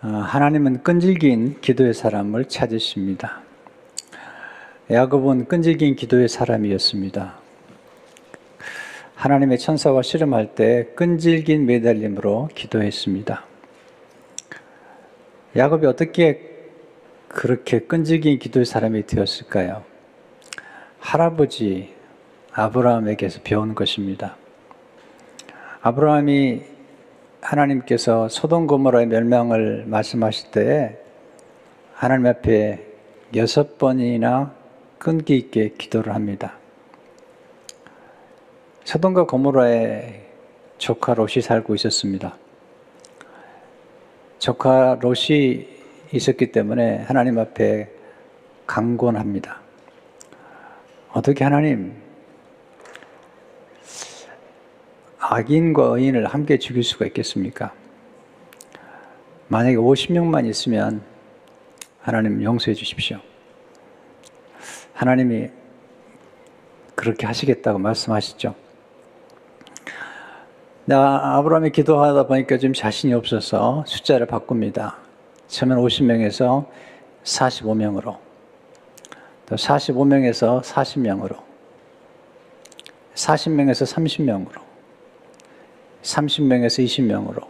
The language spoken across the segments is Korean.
어, 하나님은 끈질긴 기도의 사람을 찾으십니다. 야곱은 끈질긴 기도의 사람이었습니다. 하나님의 천사와 씨름할 때 끈질긴 매달림으로 기도했습니다. 야곱이 어떻게 그렇게 끈질긴 기도의 사람이 되었을까요? 할아버지 아브라함에게서 배운 것입니다. 아브라함이 하나님께서 소돔 고모라의 멸망을 말씀하실 때 하나님 앞에 여섯 번이나 끈기 있게 기도를 합니다. 소돔과 고모라의 조카 롯이 살고 있었습니다. 조카 롯이 있었기 때문에 하나님 앞에 강권합니다. 어떻게 하나님 악인과 의인을 함께 죽일 수가 있겠습니까? 만약에 50명만 있으면 하나님 용서해 주십시오. 하나님이 그렇게 하시겠다고 말씀하시죠. 나 아브라함이 기도하다 보니까 좀 자신이 없어서 숫자를 바꿉니다. 처음엔 50명에서 45명으로, 또 45명에서 40명으로, 40명에서 30명으로, 30명에서 20명으로,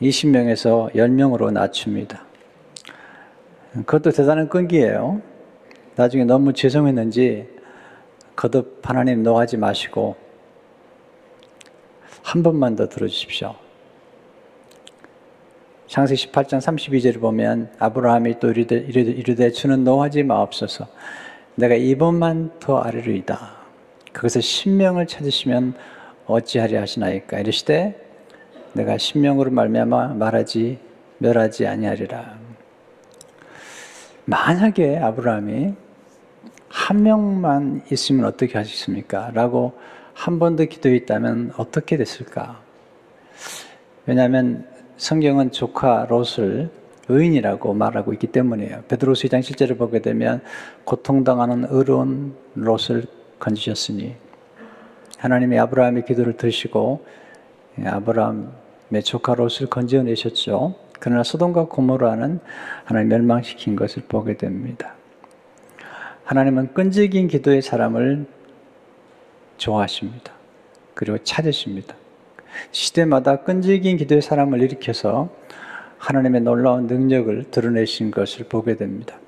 20명에서 10명으로 낮춥니다. 그것도 대단한 끈기예요. 나중에 너무 죄송했는지 거듭 하나님 노하지 마시고 한 번만 더 들어주십시오. 창세기 18장 32절을 보면 아브라함이 또 이르되, 이르되, 이르되 주는 노하지 마옵소서 내가 이번만 더 아뢰리이다. 거기서 신명을 찾으시면 어찌하리 하시나이까 이르시되 내가 신명으로 말미암아 말하지 멸하지 아니하리라. 만약에 아브라함이 한 명만 있으면 어떻게 하시겠습니까? 라고 한 번 더 기도했다면 어떻게 됐을까? 왜냐하면 성경은 조카 롯을 의인이라고 말하고 있기 때문이에요. 베드로스 2장 실제를 보게 되면 고통당하는 의로운 롯을 건지셨으니 하나님이 아브라함의 기도를 들으시고 아브라함의 조카 롯을 건져내셨죠. 그러나 소돔과 고모라는 하나님 멸망시킨 것을 보게 됩니다. 하나님은 끈질긴 기도의 사람을 좋아하십니다. 그리고 찾으십니다. 시대마다 끈질긴 기도의 사람을 일으켜서 하나님의 놀라운 능력을 드러내신 것을 보게 됩니다.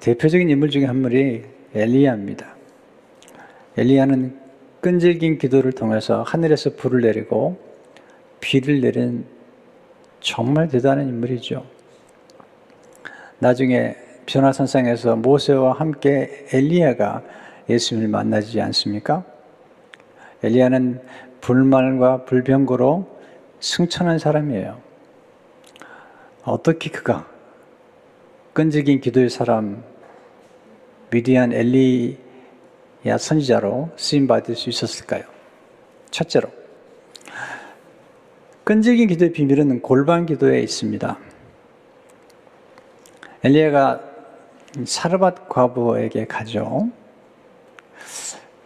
대표적인 인물 중에 한 분이 엘리야입니다. 엘리야는 끈질긴 기도를 통해서 하늘에서 불을 내리고 비를 내린 정말 대단한 인물이죠. 나중에 변화선상에서 모세와 함께 엘리야가 예수님을 만나지 않습니까? 엘리야는 불말과 불병거로 승천한 사람이에요. 어떻게 그가 끈질긴 기도의 사람 위대한 엘리 야 선지자로 쓰임 받을 수 있었을까요? 첫째로 끈질긴 기도의 비밀은 골반 기도에 있습니다. 엘리야가 사르밧 과부에게 가죠.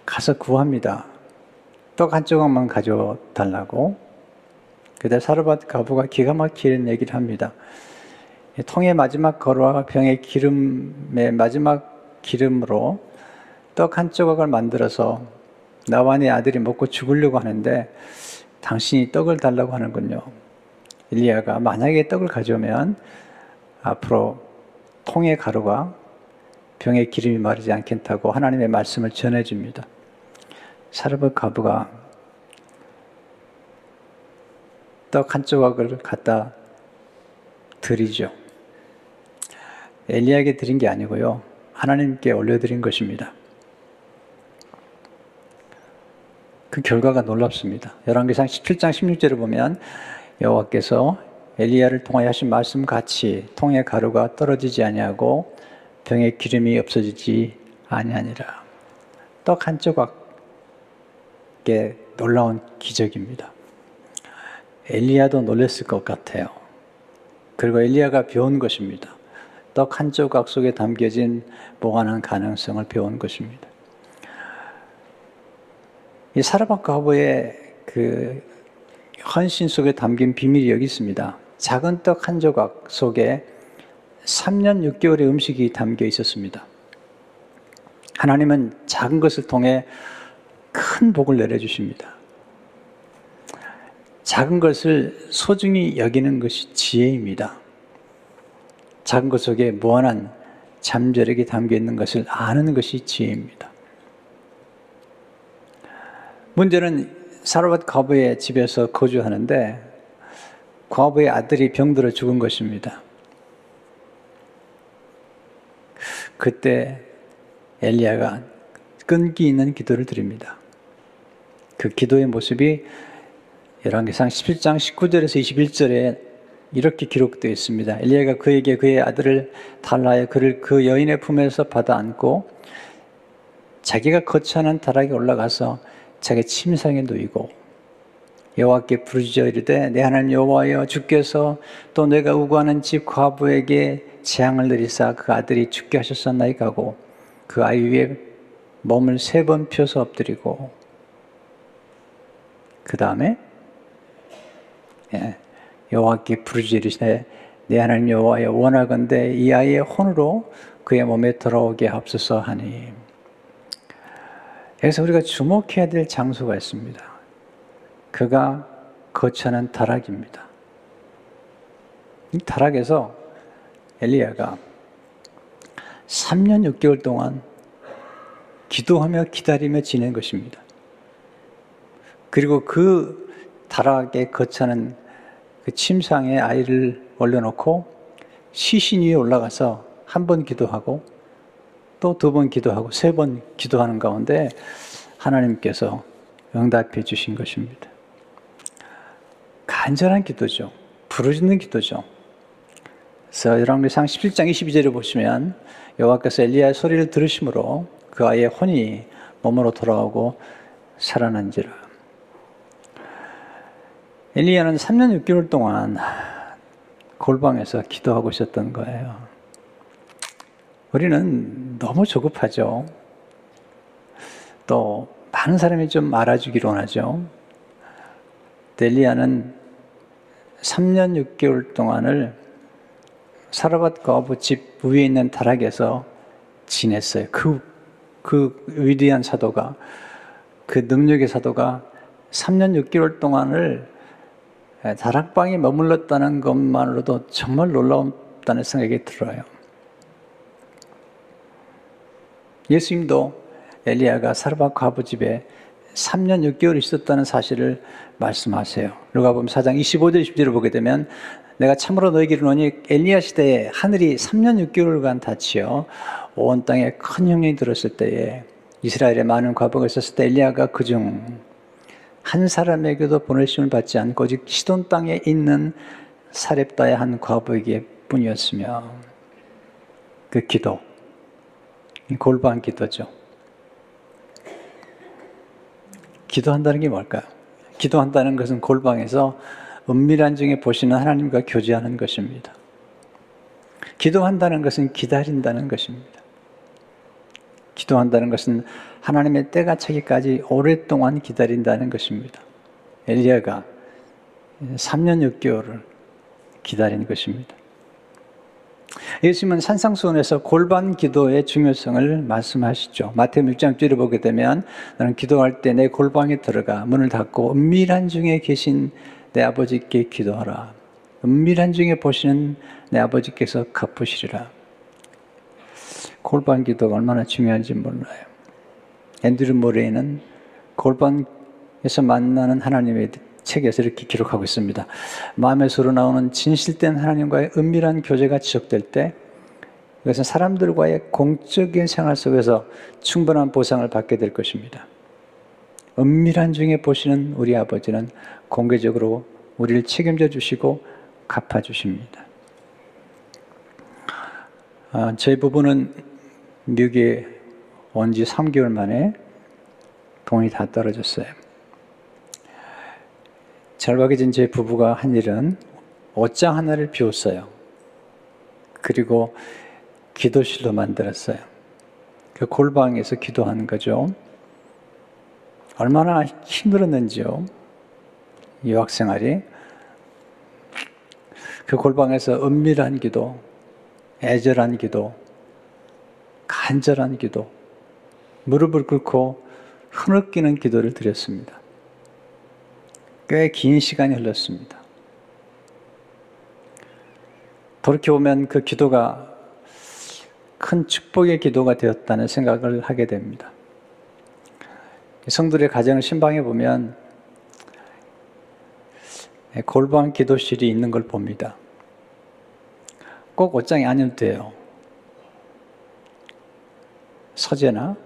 가서 구합니다. 떡 한 조각만 가져달라고. 그때 사르밧 과부가 기가 막히는 얘기를 합니다. 통의 마지막 거루와 병의 기름의 마지막 기름으로 떡 한 조각을 만들어서 나와 네 아들이 먹고 죽으려고 하는데 당신이 떡을 달라고 하는군요. 일리아가 만약에 떡을 가져오면 앞으로 통의 가루가 병의 기름이 마르지 않겠다고 하나님의 말씀을 전해줍니다. 사르밧 가부가 떡 한 조각을 갖다 드리죠. 엘리야에게 드린 게 아니고요. 하나님께 올려드린 것입니다. 그 결과가 놀랍습니다. 열왕기상 17장 16절을 보면 여호와께서 엘리야를 통하여 하신 말씀 같이 통의 가루가 떨어지지 아니하고 병의 기름이 없어지지 아니하니라. 떡 한 조각의 놀라운 기적입니다. 엘리야도 놀랐을 것 같아요. 그리고 엘리야가 배운 것입니다. 떡 한 조각 속에 담겨진 보관한 가능성을 배운 것입니다. 이사르밧 가부의 그 헌신 속에 담긴 비밀이 여기 있습니다. 작은 떡 한 조각 속에 3년 6개월의 음식이 담겨 있었습니다. 하나님은 작은 것을 통해 큰 복을 내려주십니다. 작은 것을 소중히 여기는 것이 지혜입니다. 작은 것 속에 무한한 잠재력이 담겨 있는 것을 아는 것이 지혜입니다. 문제는 사르밧 과부의 집에서 거주하는데 과부의 아들이 병들어 죽은 것입니다. 그때 엘리야가 끈기 있는 기도를 드립니다. 그 기도의 모습이 열왕기상 17장 19절에서 21절에 이렇게 기록되어 있습니다. 엘리야가 그에게 그의 아들을 달라해 그를 그 여인의 품에서 받아 안고 자기가 거처하는 다락에 올라가서 자기 침상에 누이고 여호와께 부르짖어 이르되 내 하나님 여호와여 주께서 또 내가 우고하는 집 과부에게 재앙을 내리사 그 아들이 죽게 하셨었나이까고 그 아이 위에 몸을 세 번 펴서 엎드리고 그 다음에 예, 여호와께 부르짖으시되 내 하나님 여호와여 원하건대 이 아이의 혼으로 그의 몸에 들어오게 하옵소서 하니 여기서 우리가 주목해야 될 장소가 있습니다. 그가 거처하는 다락입니다. 이 다락에서 엘리야가 3년 6개월 동안 기도하며 기다리며 지낸 것입니다. 그리고 그 다락에 거처하는 그 침상에 아이를 올려놓고 시신 위에 올라가서 한 번 기도하고 또 두 번 기도하고 세 번 기도하는 가운데 하나님께서 응답해 주신 것입니다. 간절한 기도죠. 부르짖는 기도죠. 그래서 열왕기상 17장 22절에 보시면 여호와께서 엘리야의 소리를 들으심으로 그 아이의 혼이 몸으로 돌아오고 살아난지라. 엘리야는 3년 6개월 동안 골방에서 기도하고 있었던 거예요. 우리는 너무 조급하죠. 또 많은 사람이 좀 알아주기로 하죠. 엘리야는 3년 6개월 동안을 사라밧 거부 집 위에 있는 다락에서 지냈어요. 그, 그 위대한 사도가, 그 능력의 사도가 3년 6개월 동안을 다락방에 머물렀다는 것만으로도 정말 놀라웠다는 생각이 들어요. 예수님도 엘리야가 사르밧 과부 집에 3년 6개월 있었다는 사실을 말씀하세요. 누가복음 4장 25절 20절을 보게 되면 내가 참으로 너에게 이르노니 엘리야 시대에 하늘이 3년 6개월간 닫히어 온 땅에 큰 형령이 들었을 때에 이스라엘에 많은 과부가 있었을 때 엘리야가 그 중 한 사람에게도 보낼심을 받지 않고 오직 시돈 땅에 있는 사렙다의 한 과부에게 뿐이었으며 그 기도 골반 기도죠. 기도한다는 게 뭘까요? 기도한다는 것은 골방에서 은밀한 중에 보시는 하나님과 교제하는 것입니다. 기도한다는 것은 기다린다는 것입니다. 기도한다는 것은 하나님의 때가 차기까지 오랫동안 기다린다는 것입니다. 엘리야가 3년 6개월을 기다린 것입니다. 예수님은 산상수훈에서 골반 기도의 중요성을 말씀하시죠. 마태복 6장 뒤를 보게 되면 나는 기도할 때 내 골방에 들어가 문을 닫고 은밀한 중에 계신 내 아버지께 기도하라. 은밀한 중에 보시는 내 아버지께서 갚으시리라. 골반 기도가 얼마나 중요한지 몰라요. 앤드류 모레이는 골반에서 만나는 하나님의 책에서 이렇게 기록하고 있습니다. 마음에서 나오는 진실된 하나님과의 은밀한 교제가 지속될 때 그것은 사람들과의 공적인 생활 속에서 충분한 보상을 받게 될 것입니다. 은밀한 중에 보시는 우리 아버지는 공개적으로 우리를 책임져 주시고 갚아 주십니다. 아, 저희 부부는 미국에 온 지 3개월 만에 돈이 다 떨어졌어요. 절박해진 제 부부가 한 일은 옷장 하나를 비웠어요. 그리고 기도실로 만들었어요. 그 골방에서 기도하는 거죠. 얼마나 힘들었는지요. 유학 생활이. 그 골방에서 은밀한 기도, 애절한 기도, 간절한 기도, 무릎을 꿇고 흐느끼는 기도를 드렸습니다. 꽤 긴 시간이 흘렀습니다. 돌이켜보면 그 기도가 큰 축복의 기도가 되었다는 생각을 하게 됩니다. 성들의 가정을 신방해 보면 골방 기도실이 있는 걸 봅니다. 꼭 옷장이 아니어도 돼요. 서재나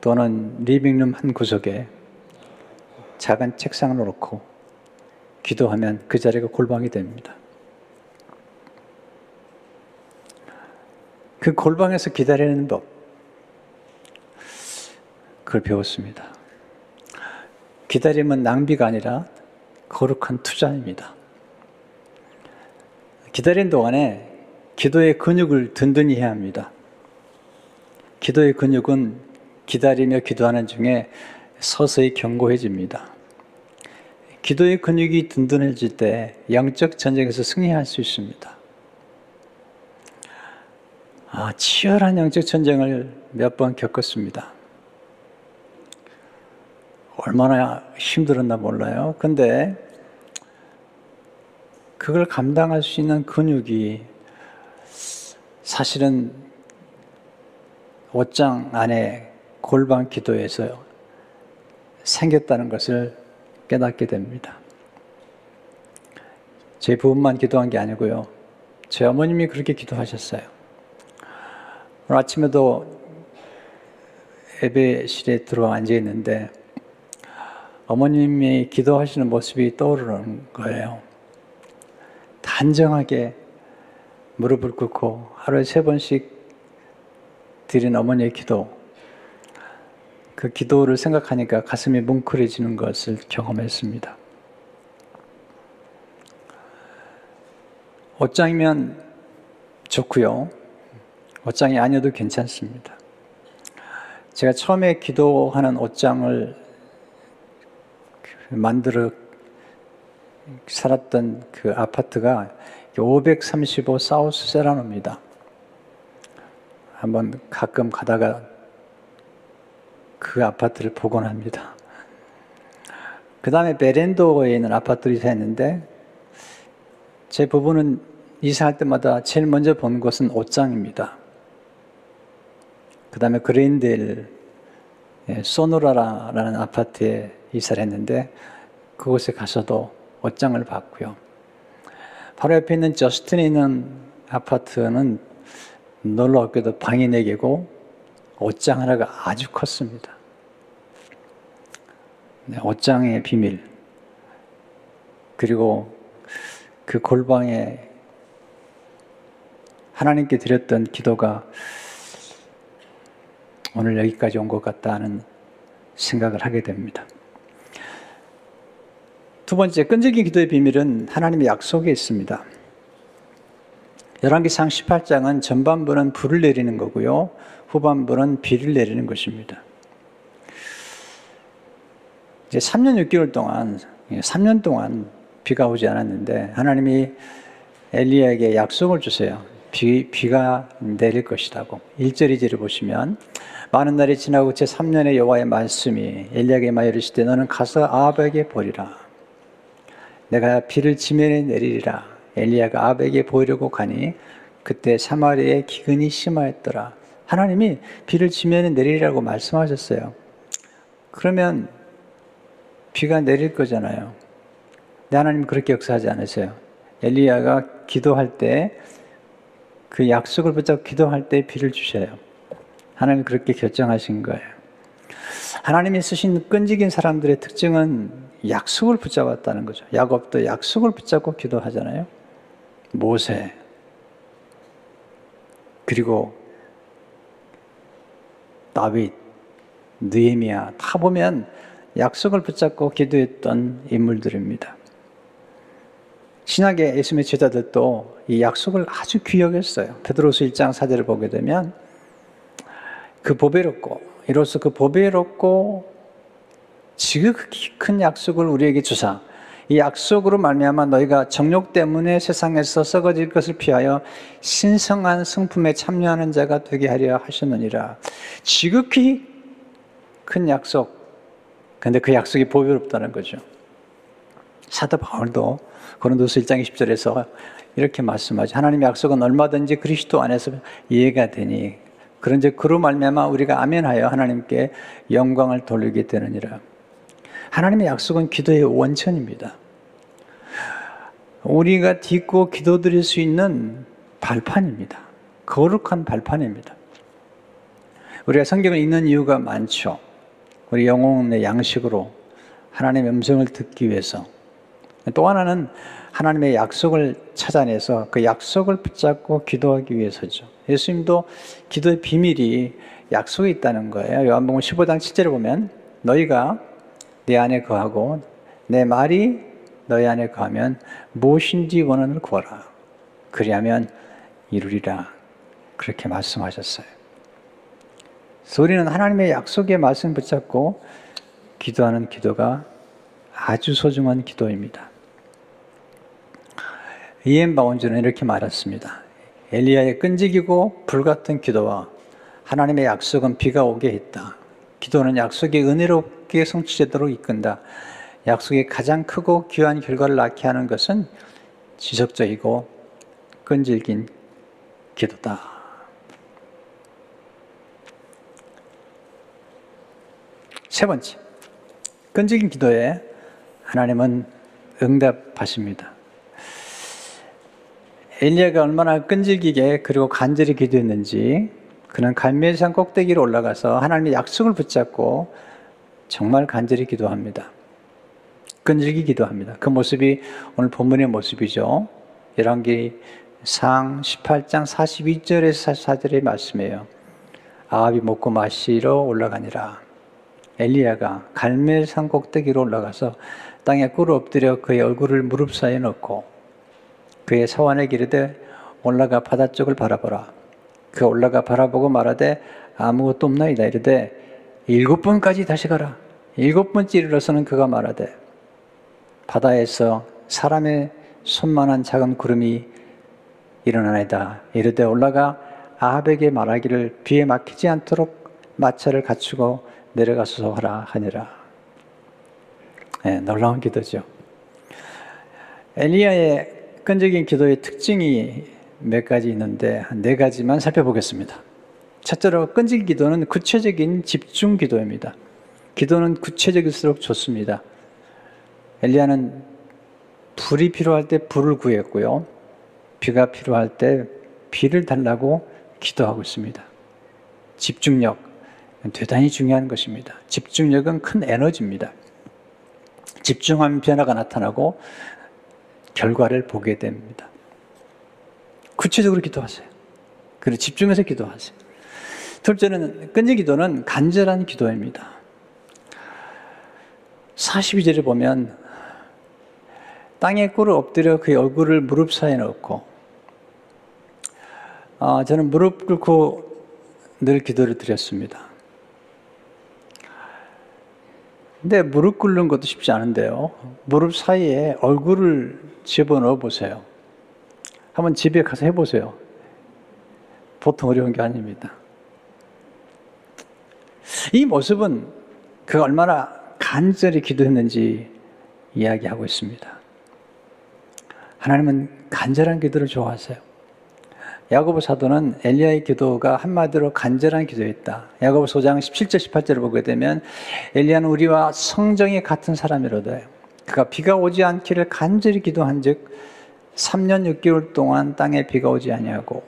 또는 리빙룸 한 구석에 작은 책상을 놓고 기도하면 그 자리가 골방이 됩니다. 그 골방에서 기다리는 법, 그걸 배웠습니다. 기다림은 낭비가 아니라 거룩한 투자입니다. 기다리는 동안에 기도의 근육을 든든히 해야 합니다. 기도의 근육은 기다리며 기도하는 중에 서서히 견고해집니다. 기도의 근육이 든든해질 때 영적 전쟁에서 승리할 수 있습니다. 아, 치열한 영적 전쟁을 몇 번 겪었습니다. 얼마나 힘들었나 몰라요. 근데 그걸 감당할 수 있는 근육이 사실은 옷장 안에 골방 기도에서 생겼다는 것을 깨닫게 됩니다. 제 부모만 기도한 게 아니고요. 제 어머님이 그렇게 기도하셨어요. 오늘 아침에도 예배실에 들어와 앉아 있는데 어머님이 기도하시는 모습이 떠오르는 거예요. 단정하게 무릎을 꿇고 하루에 세 번씩 드린 어머니의 기도. 그 기도를 생각하니까 가슴이 뭉클해지는 것을 경험했습니다. 옷장이면 좋고요. 옷장이 아니어도 괜찮습니다. 제가 처음에 기도하는 옷장을 만들어 살았던 그 아파트가 535 사우스 세라노입니다. 한번 가끔 가다가 그 아파트를 보곤 합니다. 그 다음에 베렌도에 있는 아파트를 이사했는데 제 부부는 이사할 때마다 제일 먼저 본 곳은 옷장입니다. 그 다음에 그레인델 예, 소노라라는 아파트에 이사를 했는데 그곳에 가서도 옷장을 봤고요. 바로 옆에 있는 저스틴에 있는 아파트는 놀랍게도 방이 4개고 옷장 하나가 아주 컸습니다. 네, 옷장의 비밀. 그리고 그 골방에 하나님께 드렸던 기도가 오늘 여기까지 온 것 같다는 생각을 하게 됩니다. 두 번째, 끈질긴 기도의 비밀은 하나님의 약속에 있습니다. 열왕기상 18장은 전반부는 불을 내리는 거고요. 후반부는 비를 내리는 것입니다. 이제 3년 6개월 동안, 3년 동안 비가 오지 않았는데 하나님이 엘리야에게 약속을 주세요. 비, 비가 내릴 것이라고. 1절 2절을 보시면 많은 날이 지나고 제 3년의 여호와의 말씀이 엘리야에게 말 이르시되 너는 가서 아합에게 보리라. 내가 비를 지면에 내리리라. 엘리야가 아합에게 보이려고 가니 그때 사마리아에 기근이 심하였더라. 하나님이 비를 지면에 내리라고 말씀하셨어요. 그러면 비가 내릴 거잖아요. 근데 하나님 그렇게 역사하지 않으세요. 엘리야가 기도할 때 그 약속을 붙잡고 기도할 때 비를 주셔요. 하나님 그렇게 결정하신 거예요. 하나님이 쓰신 끈질긴 사람들의 특징은 약속을 붙잡았다는 거죠. 야곱도 약속을 붙잡고 기도하잖아요. 모세 그리고 다윗, 느헤미야 다 보면 약속을 붙잡고 기도했던 인물들입니다. 신약의 예수님의 제자들도 이 약속을 아주 귀여했어요. 베드로서 1장 4절을 보게 되면 그 보배롭고 이로써 그 보배롭고 지극히 큰 약속을 우리에게 주사 이 약속으로 말미암아 너희가 정욕 때문에 세상에서 썩어질 것을 피하여 신성한 성품에 참여하는 자가 되게 하려 하셨느니라. 지극히 큰 약속. 근데 그 약속이 보배롭다는 거죠. 사도 바울도 고린도서 1장 20절에서 이렇게 말씀하죠. 하나님의 약속은 얼마든지 그리스도 안에서 이해가 되니 그런즉 그로 말미암아 우리가 아멘하여 하나님께 영광을 돌리게 되느니라. 하나님의 약속은 기도의 원천입니다. 우리가 딛고 기도드릴 수 있는 발판입니다. 거룩한 발판입니다. 우리가 성경을 읽는 이유가 많죠. 우리 영혼의 양식으로 하나님의 음성을 듣기 위해서. 또 하나는 하나님의 약속을 찾아내서 그 약속을 붙잡고 기도하기 위해서죠. 예수님도 기도의 비밀이 약속에 있다는 거예요. 요한복음 15장 7절에 보면 너희가 내 안에 거하고 내 말이 너희 안에 거하면 무엇인지 원하는 구하라. 그리하면 이루리라. 그렇게 말씀하셨어요. 우리는 하나님의 약속의 말씀 붙잡고 기도하는 기도가 아주 소중한 기도입니다. 이엔 바운즈는 이렇게 말했습니다. 엘리야의 끈질기고 불같은 기도와 하나님의 약속은 비가 오게 했다. 기도는 약속이 은혜 롭게 성취되도록 이끈다. 약속이 가장 크고 귀한 결과를 낳게 하는 것은 지속적이고 끈질긴 기도다. 세 번째, 끈질긴 기도에 하나님은 응답하십니다. 엘리야가 얼마나 끈질기게 그리고 간절히 기도했는지 그는 갈멜산 꼭대기로 올라가서 하나님의 약속을 붙잡고 정말 간절히 기도합니다. 끈질기 기도합니다. 그 모습이 오늘 본문의 모습이죠. 열왕기 상 18장 42절에서 44절의 말씀이에요. 아합이 먹고 마시러 올라가니라. 엘리야가 갈멜산 꼭대기로 올라가서 땅에 꿇어 엎드려 그의 얼굴을 무릎 사이에 넣고 그의 사원에 기르되 올라가 바다 쪽을 바라보라. 그 올라가 바라보고 말하되 아무것도 없나이다 이르되 일곱 번까지 다시 가라. 일곱 번째 이르러서는 그가 말하되 바다에서 사람의 손만한 작은 구름이 일어나이다. 이르되 올라가 아합에게 말하기를 비에 막히지 않도록 마차를 갖추고 내려가서 하라 하니라. 네, 놀라운 기도죠. 엘리야의 끈적인 기도의 특징이 몇 가지 있는데 한 네 가지만 살펴보겠습니다. 첫째로 끈질긴 기도는 구체적인 집중 기도입니다. 기도는 구체적일수록 좋습니다. 엘리야는 불이 필요할 때 불을 구했고요. 비가 필요할 때 비를 달라고 기도하고 있습니다. 집중력 대단히 중요한 것입니다. 집중력은 큰 에너지입니다. 집중하면 변화가 나타나고 결과를 보게 됩니다. 구체적으로 기도하세요. 그리고 집중해서 기도하세요. 둘째는 끈질 기도는 간절한 기도입니다. 42절에 보면 땅에 꿇어 엎드려 그의 얼굴을 무릎 사이에 넣고 어, 저는 무릎 꿇고 늘 기도를 드렸습니다. 근데 무릎 꿇는 것도 쉽지 않은데요. 무릎 사이에 얼굴을 집어넣어 보세요. 한번 집에 가서 해보세요. 보통 어려운 게 아닙니다. 이 모습은 그 얼마나 간절히 기도했는지 이야기하고 있습니다. 하나님은 간절한 기도를 좋아하세요. 야고보 사도는 엘리야의 기도가 한마디로 간절한 기도였다. 야고보 5장 17절 18절을 보게 되면 엘리야는 우리와 성정이 같은 사람이로되 그가 비가 오지 않기를 간절히 기도한즉 3년 6개월 동안 땅에 비가 오지 아니하고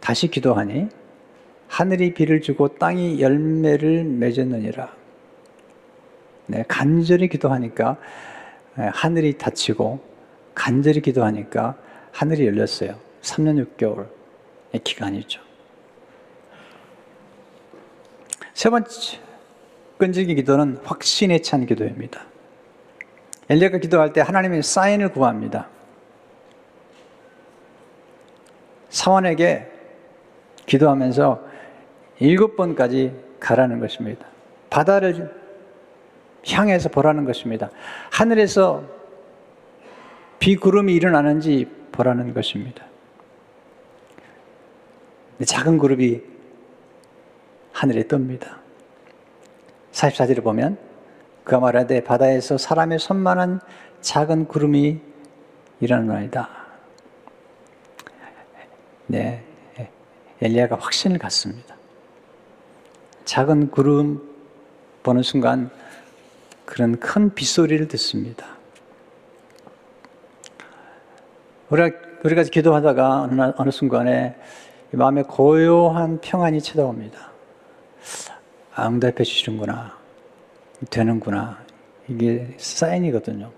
다시 기도하니 하늘이 비를 주고 땅이 열매를 맺었느니라. 네, 간절히 기도하니까 네, 하늘이 닫히고 간절히 기도하니까 하늘이 열렸어요. 3년 6개월의 기간이죠. 세 번째, 끈질기 기도는 확신에 찬 기도입니다. 엘리야가 기도할 때 하나님의 사인을 구합니다. 사원에게 기도하면서 일곱 번까지 가라는 것입니다. 바다를 향해서 보라는 것입니다. 하늘에서 비구름이 일어나는지 보라는 것입니다. 작은 그룹이 하늘에 뜹니다. 44절을 보면 그가 말하되 바다에서 사람의 손만한 작은 구름이 일어나이다. 네, 엘리야가 확신을 갖습니다. 작은 구름 보는 순간 그런 큰 빗소리를 듣습니다. 우리가, 우리가 기도하다가 어느, 어느 순간에 마음에 고요한 평안이 찾아옵니다. 아, 응답해 주시는구나. 되는구나. 이게 사인이거든요.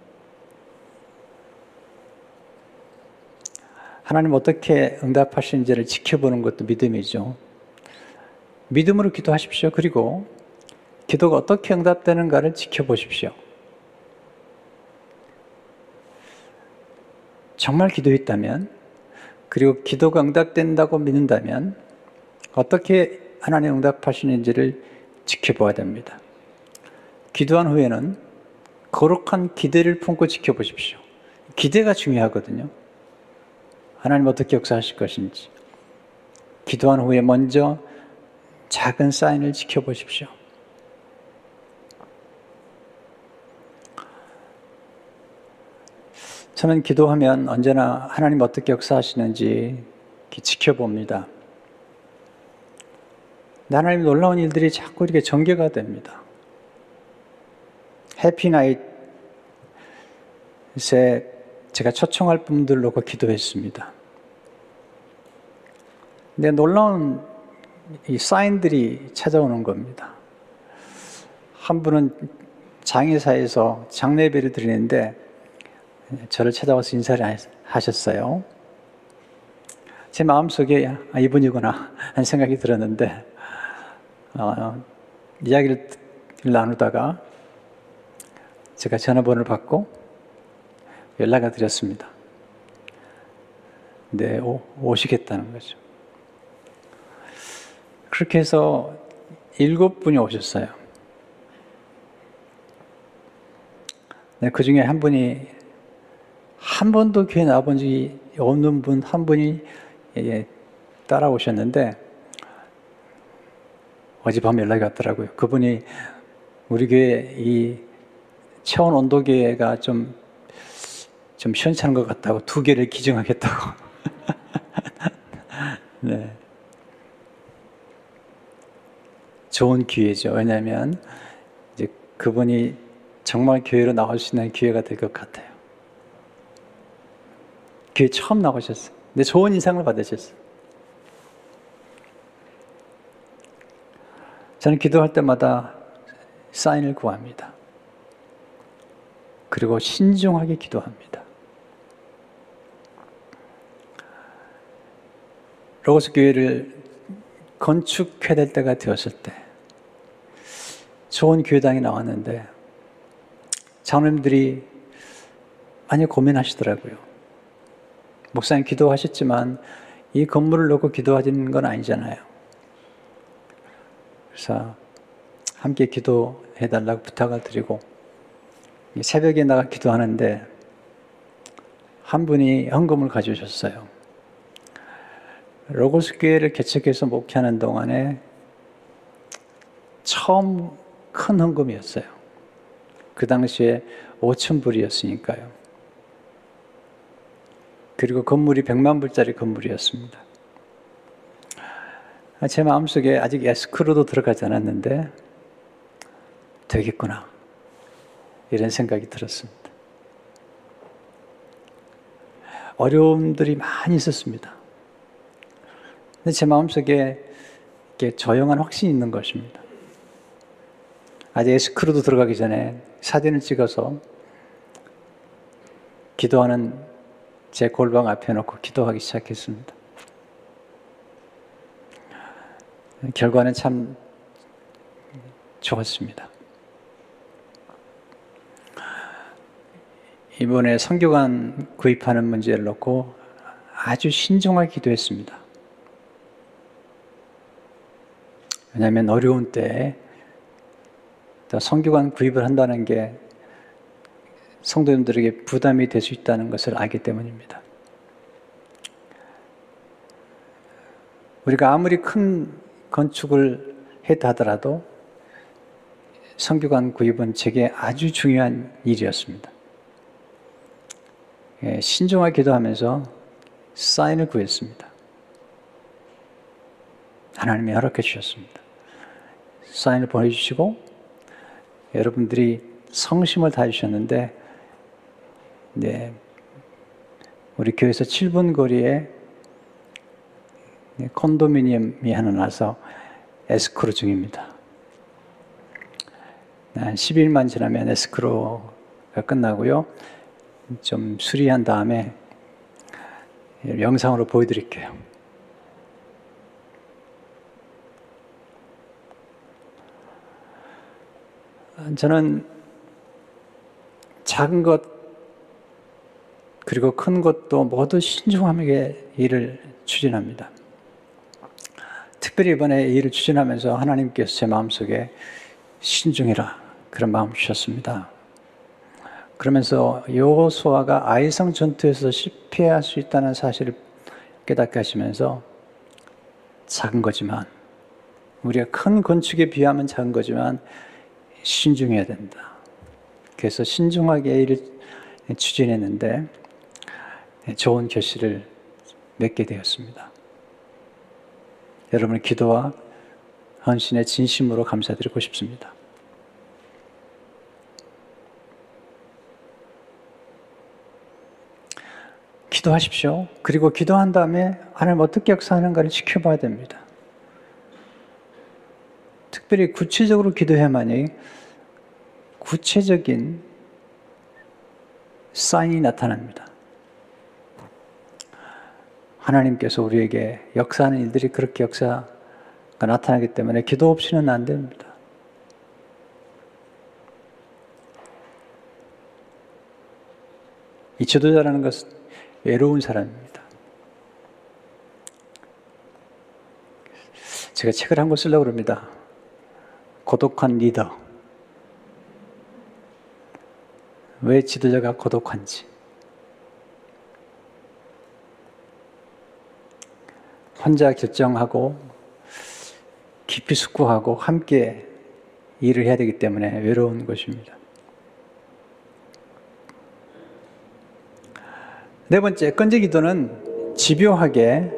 하나님 어떻게 응답하시는지를 지켜보는 것도 믿음이죠. 믿음으로 기도하십시오. 그리고 기도가 어떻게 응답되는가를 지켜보십시오. 정말 기도했다면, 그리고 기도가 응답된다고 믿는다면, 어떻게 하나님 응답하시는지를 지켜봐야 됩니다. 기도한 후에는 거룩한 기대를 품고 지켜보십시오. 기대가 중요하거든요. 하나님 어떻게 역사하실 것인지. 기도한 후에 먼저 작은 사인을 지켜보십시오. 저는 기도하면 언제나 하나님 어떻게 역사하시는지 지켜봅니다. 하나님 놀라운 일들이 자꾸 이렇게 전개가 됩니다. 해피나잇에 제가 초청할 분들 놓고 기도했습니다. 근데 놀라운 이 사인들이 찾아오는 겁니다. 한 분은 장애사에서 장례배를 드리는데 저를 찾아와서 인사를 하셨어요. 제 마음속에 아, 이분이구나 하는 생각이 들었는데 어, 이야기를 나누다가 제가 전화번호를 받고 연락을 드렸습니다. 네, 오, 오시겠다는 거죠. 그렇게 해서 일곱 분이 오셨어요. 네, 그 중에 한 분이 한 번도 교회 나와본 적이 없는 분 한 분이 예, 따라오셨는데 어젯밤 연락이 왔더라고요. 그분이 우리 교회 이 체온 온도 계가 좀, 좀 시원찮은 것 같다고 두 개를 기증하겠다고. 네. 좋은 기회죠. 왜냐하면 이제 그분이 정말 교회로 나올 수 있는 기회가 될 것 같아요. 교회 처음 나오셨어요. 근데 좋은 인상을 받으셨어요. 저는 기도할 때마다 사인을 구합니다. 그리고 신중하게 기도합니다. 로고스 교회를 건축해야 될 때가 되었을 때 좋은 교회당이 나왔는데 장로님들이 많이 고민하시더라고요. 목사님 기도하셨지만 이 건물을 놓고 기도하는 건 아니잖아요. 그래서 함께 기도해 달라고 부탁을 드리고 새벽에 나가 기도하는데 한 분이 헌금을 가져오셨어요. 로고스 교회를 개척해서 목회하는 동안에 처음 큰 헌금이었어요. 그 당시에 5천 불이었으니까요. 그리고 건물이 100만 불짜리 건물이었습니다. 제 마음속에 아직 에스크로도 들어가지 않았는데 되겠구나. 이런 생각이 들었습니다. 어려움들이 많이 있었습니다. 근데 제 마음속에 조용한 확신이 있는 것입니다. 아직 에스크로도 들어가기 전에 사진을 찍어서 기도하는 제 골방 앞에 놓고 기도하기 시작했습니다. 결과는 참 좋았습니다. 이번에 성교관 구입하는 문제를 놓고 아주 신중하게 기도했습니다. 왜냐하면 어려운 때에 성교관 구입을 한다는 게 성도님들에게 부담이 될 수 있다는 것을 알기 때문입니다. 우리가 아무리 큰 건축을 했다 하더라도 성교관 구입은 제게 아주 중요한 일이었습니다. 예, 신중하게 기도하면서 사인을 구했습니다. 하나님이 허락해 주셨습니다. 사인을 보내주시고 여러분들이 성심을 다해 주셨는데 네, 우리 교회에서 7분 거리에 콘도미니엄이 하나 나서 에스크로 중입니다. 한 10일만 지나면 에스크로가 끝나고요. 좀 수리한 다음에 영상으로 보여드릴게요. 저는 작은 것 그리고 큰 것도 모두 신중하게 일을 추진합니다. 특별히 이번에 일을 추진하면서 하나님께서 제 마음속에 신중해라 그런 마음 주셨습니다. 그러면서 여호수아가 아이성 전투에서 실패할 수 있다는 사실을 깨닫게 하시면서 작은 거지만 우리가 큰 건축에 비하면 작은 거지만 신중해야 된다. 그래서 신중하게 일을 추진했는데 좋은 결실을 맺게 되었습니다. 여러분의 기도와 헌신의 진심으로 감사드리고 싶습니다. 기도하십시오. 그리고 기도한 다음에 하나님 어떻게 역사하는가를 지켜봐야 됩니다. 특별히 구체적으로 기도해야만이 구체적인 사인이 나타납니다. 하나님께서 우리에게 역사하는 일들이 그렇게 역사가 나타나기 때문에 기도 없이는 안 됩니다. 이 지도자라는 것은 외로운 사람입니다. 제가 책을 한 권 쓰려고 합니다. 고독한 리더. 왜 지도자가 고독한지. 혼자 결정하고 깊이 숙고하고 함께 일을 해야 되기 때문에 외로운 것입니다. 네 번째, 건지 기도는 집요하게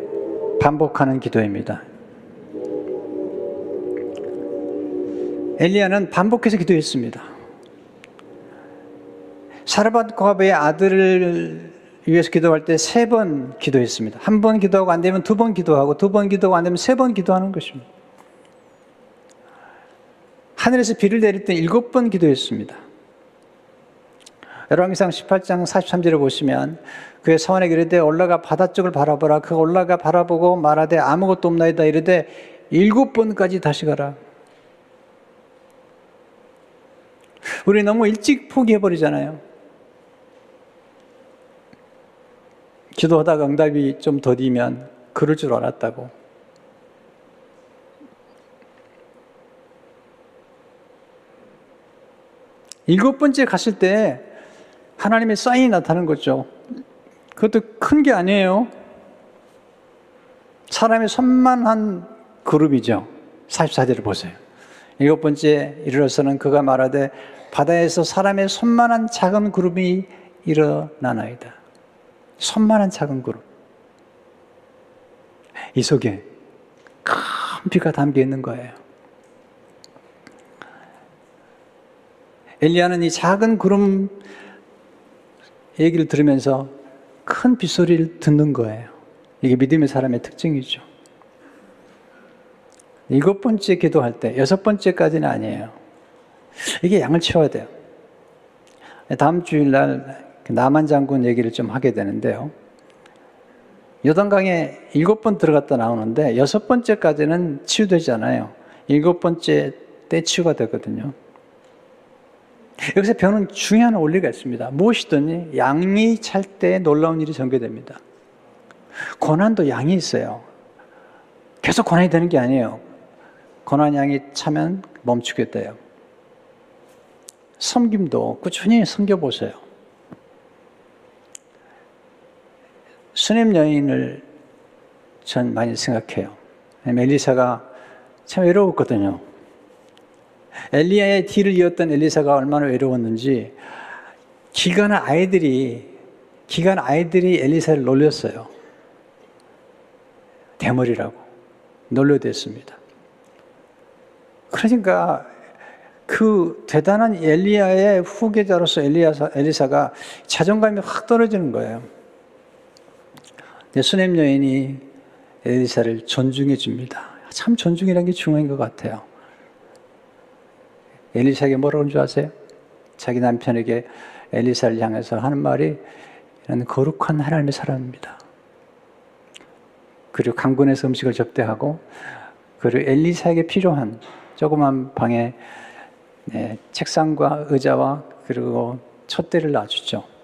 반복하는 기도입니다. 엘리야는 반복해서 기도했습니다. 사르밧과의 아들을 위해서 기도할 때 세 번 기도했습니다. 한 번 기도하고 안 되면 두 번 기도하고 두 번 기도하고 안 되면 세 번 기도하는 것입니다. 하늘에서 비를 내릴 때 일곱 번 기도했습니다. 열왕기상 18장 43절을 보시면 그의 서원에게 이르되 올라가 바다 쪽을 바라보라 그 올라가 바라보고 말하되 아무것도 없나이다 이르되 일곱 번까지 다시 가라 우리 너무 일찍 포기해 버리잖아요 기도하다가 응답이 좀 더디면 그럴 줄 알았다고 일곱 번째 갔을 때 하나님의 사인이 나타나는 거죠. 그것도 큰 게 아니에요. 사람의 손만한 그룹이죠. 44절을 보세요. 일곱 번째 이르러서는 그가 말하되 바다에서 사람의 손만한 작은 그룹이 일어나나이다. 손만한 작은 그룹. 이 속에 큰 비가 담겨 있는 거예요. 엘리야는 이 작은 구름 얘기를 들으면서 큰 빗소리를 듣는 거예요. 이게 믿음의 사람의 특징이죠. 일곱 번째 기도할 때, 여섯 번째까지는 아니에요. 이게 양을 채워야 돼요. 다음 주일날 남한 장군 얘기를 좀 하게 되는데요. 요단강에 일곱 번 들어갔다 나오는데 여섯 번째까지는 치유되잖아요. 일곱 번째 때 치유가 되거든요. 여기서 배우는 중요한 원리가 있습니다. 무엇이든지 양이 찰 때 놀라운 일이 전개됩니다. 고난도 양이 있어요. 계속 고난이 되는 게 아니에요. 고난 양이 차면 멈추게 돼요. 섬김도 꾸준히 섬겨보세요. 수냄 여인을 전 많이 생각해요. 엘리사가 참 외로웠거든요. 엘리야의 뒤를 이었던 엘리사가 얼마나 외로웠는지 기간 아이들이 기간 아이들이 엘리사를 놀렸어요. 대머리라고 놀려댔습니다. 그러니까 그 대단한 엘리야의 후계자로서 엘리야사, 엘리사가 자존감이 확 떨어지는 거예요. 수냄 여인이 엘리사를 존중해 줍니다. 참 존중이라는 게 중요한 것 같아요. 엘리사에게 뭐라고 하는 줄 아세요? 자기 남편에게 엘리사를 향해서 하는 말이 이런 거룩한 하나님의 사람입니다. 그리고 강군에서 음식을 접대하고 그리고 엘리사에게 필요한 조그만 방에 네, 책상과 의자와 그리고 촛대를 놔주죠.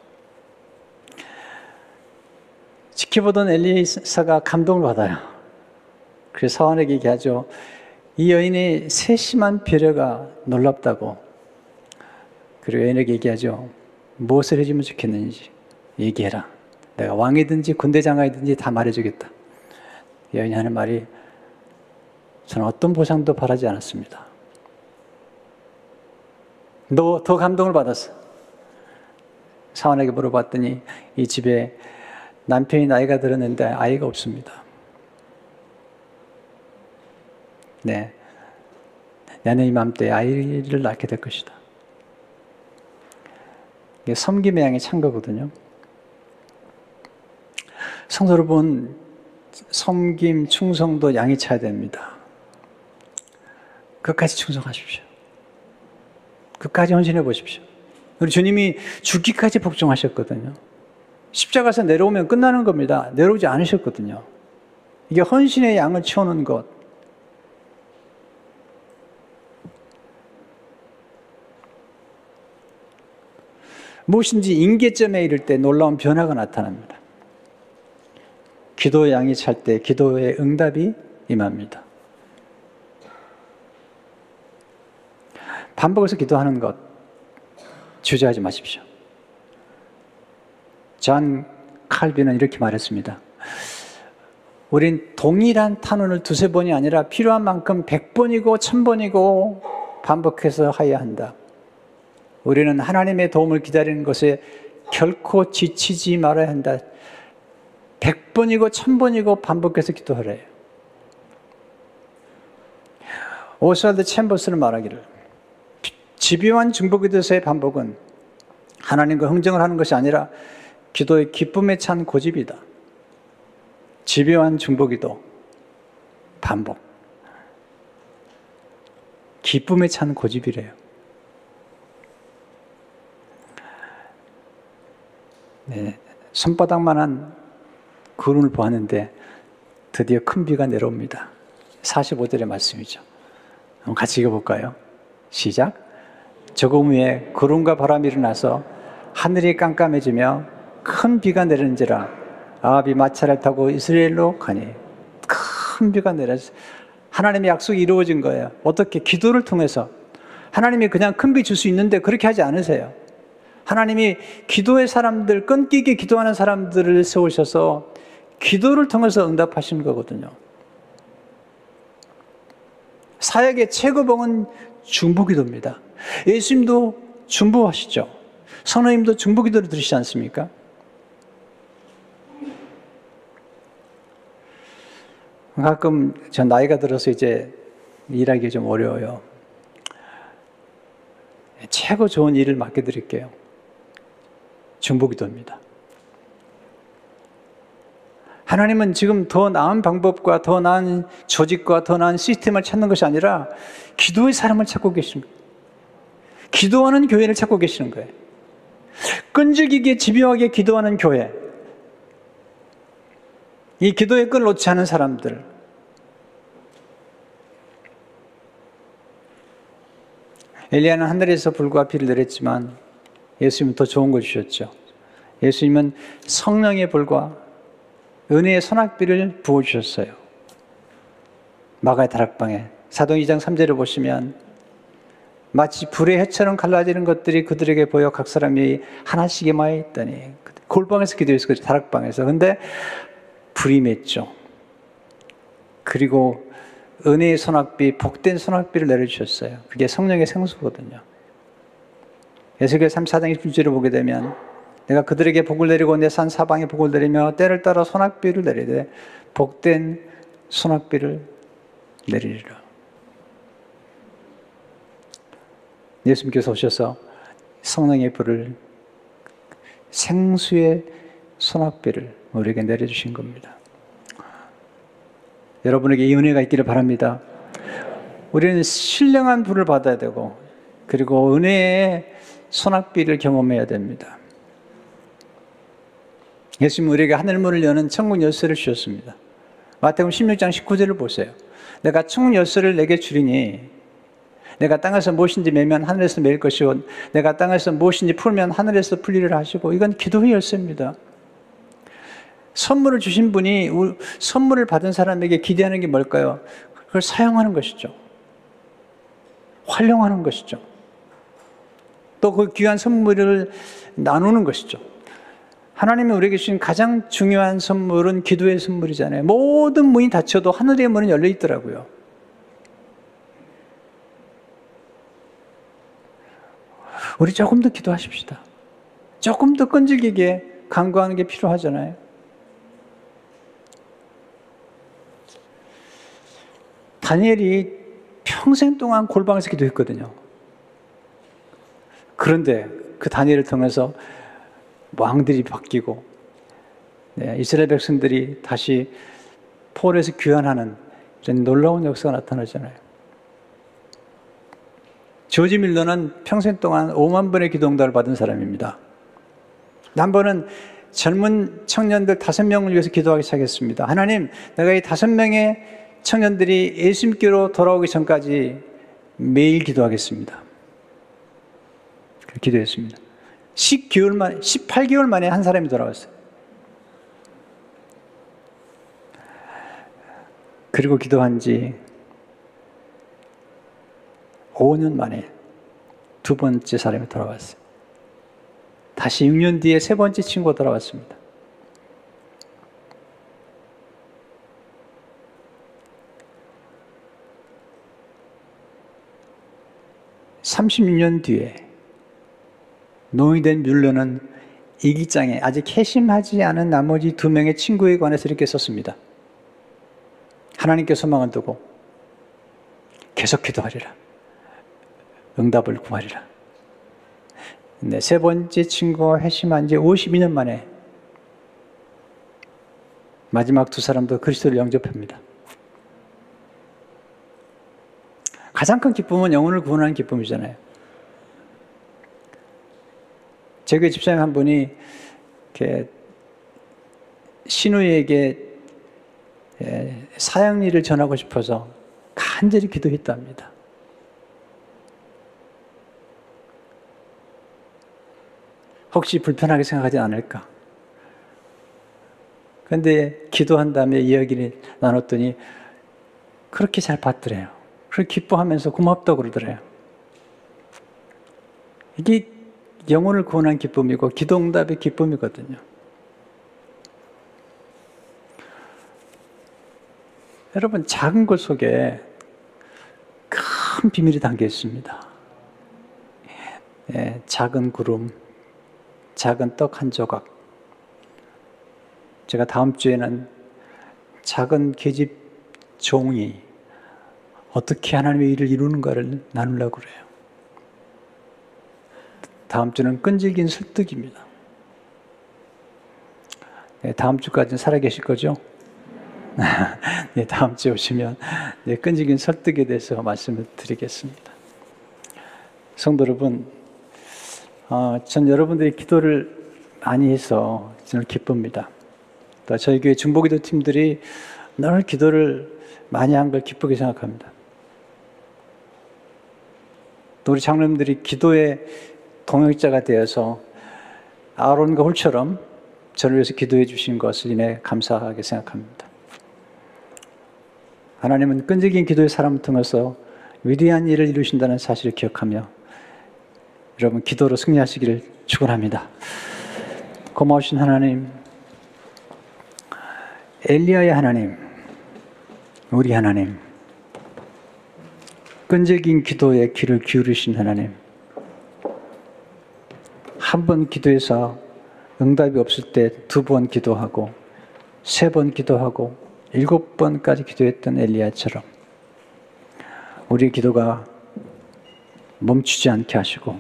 지켜보던 엘리사가 감동을 받아요. 그래서 사원에게 얘기하죠. 이 여인의 세심한 배려가 놀랍다고. 그리고 여인에게 얘기하죠. 무엇을 해주면 좋겠는지 얘기해라. 내가 왕이든지 군대 장관이든지 다 말해주겠다. 여인이 하는 말이 저는 어떤 보상도 바라지 않았습니다. 너 더 감동을 받았어. 사원에게 물어봤더니 이 집에 남편이 나이가 들었는데 아이가 없습니다. 네. 내년 이맘때 아이를 낳게 될 것이다. 이게 섬김의 양이 찬 거거든요. 성도 여러분, 섬김, 충성도 양이 차야 됩니다. 끝까지 충성하십시오. 끝까지 헌신해 보십시오. 우리 주님이 죽기까지 복종하셨거든요. 십자가에서 내려오면 끝나는 겁니다. 내려오지 않으셨거든요. 이게 헌신의 양을 채우는 것. 무엇인지 인계점에 이를 때 놀라운 변화가 나타납니다. 기도의 양이 찰 때 기도의 응답이 임합니다. 반복해서 기도하는 것 주저하지 마십시오. 존 칼빈은 이렇게 말했습니다. 우린 동일한 탄원을 두세 번이 아니라 필요한 만큼 백 번이고 천 번이고 반복해서 하여야 한다. 우리는 하나님의 도움을 기다리는 것에 결코 지치지 말아야 한다. 백 번이고 천 번이고 반복해서 기도하래요. 오스왈드 챔버스는 말하기를 집요한 중보기도서의 반복은 하나님과 흥정을 하는 것이 아니라 기도의 기쁨에 찬 고집이다. 집요한 중보기도 반복. 기쁨에 찬 고집이래요. 네, 손바닥만한 구름을 보았는데 드디어 큰 비가 내려옵니다. 45절의 말씀이죠. 같이 읽어볼까요? 시작. 저금 위에 구름과 바람이 일어나서 하늘이 깜깜해지며 큰 비가 내리는지라 아합이 마차를 타고 이스라엘로 가니 큰 비가 내려서 하나님의 약속이 이루어진 거예요. 어떻게 기도를 통해서 하나님이 그냥 큰 비 줄 수 있는데 그렇게 하지 않으세요. 하나님이 기도의 사람들 끊기게 기도하는 사람들을 세우셔서 기도를 통해서 응답하시는 거거든요. 사역의 최고봉은 중보기도입니다. 예수님도 중보하시죠. 선호님도 중보기도를 들으시지 않습니까? 가끔 전 나이가 들어서 이제 일하기 좀 어려워요. 최고 좋은 일을 맡겨드릴게요. 중보기도입니다. 하나님은 지금 더 나은 방법과 더 나은 조직과 더 나은 시스템을 찾는 것이 아니라 기도의 사람을 찾고 계십니다. 기도하는 교회를 찾고 계시는 거예요. 끈질기게 집요하게 기도하는 교회. 이 기도의 끈을 놓지 않은 사람들. 엘리야는 하늘에서 불과 비를 내렸지만 예수님은 더 좋은 걸 주셨죠. 예수님은 성령의 불과 은혜의 선악비를 부어주셨어요. 마가의 다락방에 사도 2장 3절을 보시면 마치 불의 해처럼 갈라지는 것들이 그들에게 보여 각 사람이 하나씩에 마에 있더니 골방에서 기도했어요. 다락방에서. 근데 불이 맺죠. 그리고 은혜의 소낙비, 복된 소낙비를 내려주셨어요. 그게 성령의 생수거든요. 에스겔 34장 27절을 보게 되면 내가 그들에게 복을 내리고 내 산 사방에 복을 내리며 때를 따라 소낙비를 내리되 복된 소낙비를 내리리라. 예수님께서 오셔서 성령의 불을 생수의 소낙비를 우리에게 내려주신 겁니다. 여러분에게 이 은혜가 있기를 바랍니다. 우리는 신령한 불을 받아야 되고, 그리고 은혜의 소낙비를 경험해야 됩니다. 예수님 우리에게 하늘문을 여는 천국 열쇠를 주셨습니다. 마태복음 16장 19절을 보세요. 내가 천국 열쇠를 내게 주리니 내가 땅에서 무엇인지 매면 하늘에서 매일 것이고 내가 땅에서 무엇인지 풀면 하늘에서 풀리를 하시고 이건 기도의 열쇠입니다. 선물을 주신 분이 선물을 받은 사람에게 기대하는 게 뭘까요? 그걸 사용하는 것이죠. 활용하는 것이죠. 또 그 귀한 선물을 나누는 것이죠. 하나님이 우리에게 주신 가장 중요한 선물은 기도의 선물이잖아요. 모든 문이 닫혀도 하늘의 문은 열려 있더라고요. 우리 조금 더 기도하십시다. 조금 더 끈질기게 간구하는 게 필요하잖아요. 다니엘이 평생 동안 골방에서 기도했거든요. 그런데 그 다니엘을 통해서 왕들이 바뀌고 네, 이스라엘 백성들이 다시 폴에서 귀환하는 이런 놀라운 역사가 나타나잖아요. 조지 밀러는 평생 동안 5만 번의 기도응답을 받은 사람입니다. 한 번은 젊은 청년들 다섯 명을 위해서 기도하기 시작했습니다. 하나님, 내가 이 다섯 명의 청년들이 예수님께로 돌아오기 전까지 매일 기도하겠습니다. 기도했습니다. 10개월 만 18개월 만에 한 사람이 돌아왔어요. 그리고 기도한 지 5년 만에 두 번째 사람이 돌아왔어요. 다시 6년 뒤에 세 번째 친구가 돌아왔습니다. 36년 뒤에 노이된 뮬러는 이기장에 아직 회심하지 않은 나머지 두 명의 친구에 관해서 이렇게 썼습니다. 하나님께 소망을 두고 계속 기도하리라. 응답을 구하리라. 네, 세 번째 친구가 회심한 지 52년 만에 마지막 두 사람도 그리스도를 영접합니다. 가장 큰 기쁨은 영혼을 구원하는 기쁨이잖아요. 제 교회 집사님 한 분이 이렇게 신우에게 예, 사형리를 전하고 싶어서 간절히 기도했답니다. 혹시 불편하게 생각하지 않을까? 근데 기도한 다음에 이야기를 나눴더니 그렇게 잘 받더래요. 그렇게 기뻐하면서 고맙다고 그러더래요. 이게 영혼을 구원한 기쁨이고 기도응답의 기쁨이거든요. 여러분 작은 것 속에 큰 비밀이 담겨 있습니다. 예, 작은 구름, 작은 떡 한 조각. 제가 다음 주에는 작은 계집 종이 어떻게 하나님의 일을 이루는가를 나누려고 그래요. 다음 주는 끈질긴 설득입니다. 네, 다음 주까지는 살아계실 거죠? 네, 다음 주에 오시면 네, 끈질긴 설득에 대해서 말씀을 드리겠습니다. 성도 여러분, 어, 전 여러분들이 기도를 많이 해서 저는 기쁩니다. 또 저희 교회 중보기도 팀들이 늘 기도를 많이 한 걸 기쁘게 생각합니다. 또 우리 장로님들이 기도의 동역자가 되어서 아론과 홀처럼 저를 위해서 기도해 주신 것을 인해 감사하게 생각합니다. 하나님은 끈질긴 기도의 사람을 통해서 위대한 일을 이루신다는 사실을 기억하며 여러분 기도로 승리하시기를 축원합니다. 고마우신 하나님, 엘리야의 하나님, 우리 하나님, 끈질긴 기도에 귀를 기울이신 하나님, 한 번 기도해서 응답이 없을 때 두 번 기도하고, 세 번 기도하고, 일곱 번까지 기도했던 엘리야처럼, 우리의 기도가 멈추지 않게 하시고,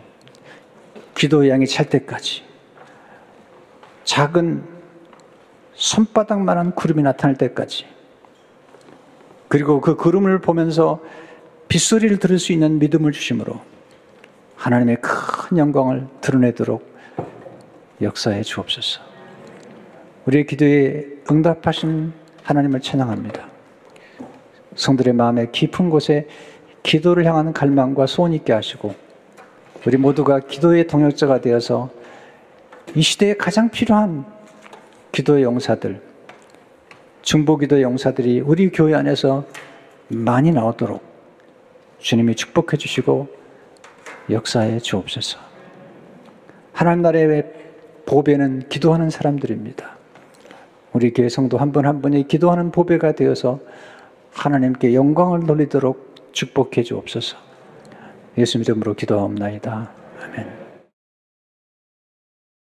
기도의 양이 찰 때까지, 작은 손바닥만한 구름이 나타날 때까지, 그리고 그 구름을 보면서 빗소리를 들을 수 있는 믿음을 주심으로 하나님의 큰 영광을 드러내도록 역사해 주옵소서. 우리의 기도에 응답하신 하나님을 찬양합니다. 성들의 마음의 깊은 곳에 기도를 향하는 갈망과 소원이 있게 하시고 우리 모두가 기도의 동역자가 되어서 이 시대에 가장 필요한 기도의 용사들, 중보기도의 용사들이 우리 교회 안에서 많이 나오도록 주님이 축복해 주시고 역사해 주옵소서. 하나님 나라의 보배는 기도하는 사람들입니다. 우리 교회 성도 한 분 한 분이 기도하는 보배가 되어서 하나님께 영광을 돌리도록 축복해 주옵소서. 예수 이름으로 기도하옵나이다.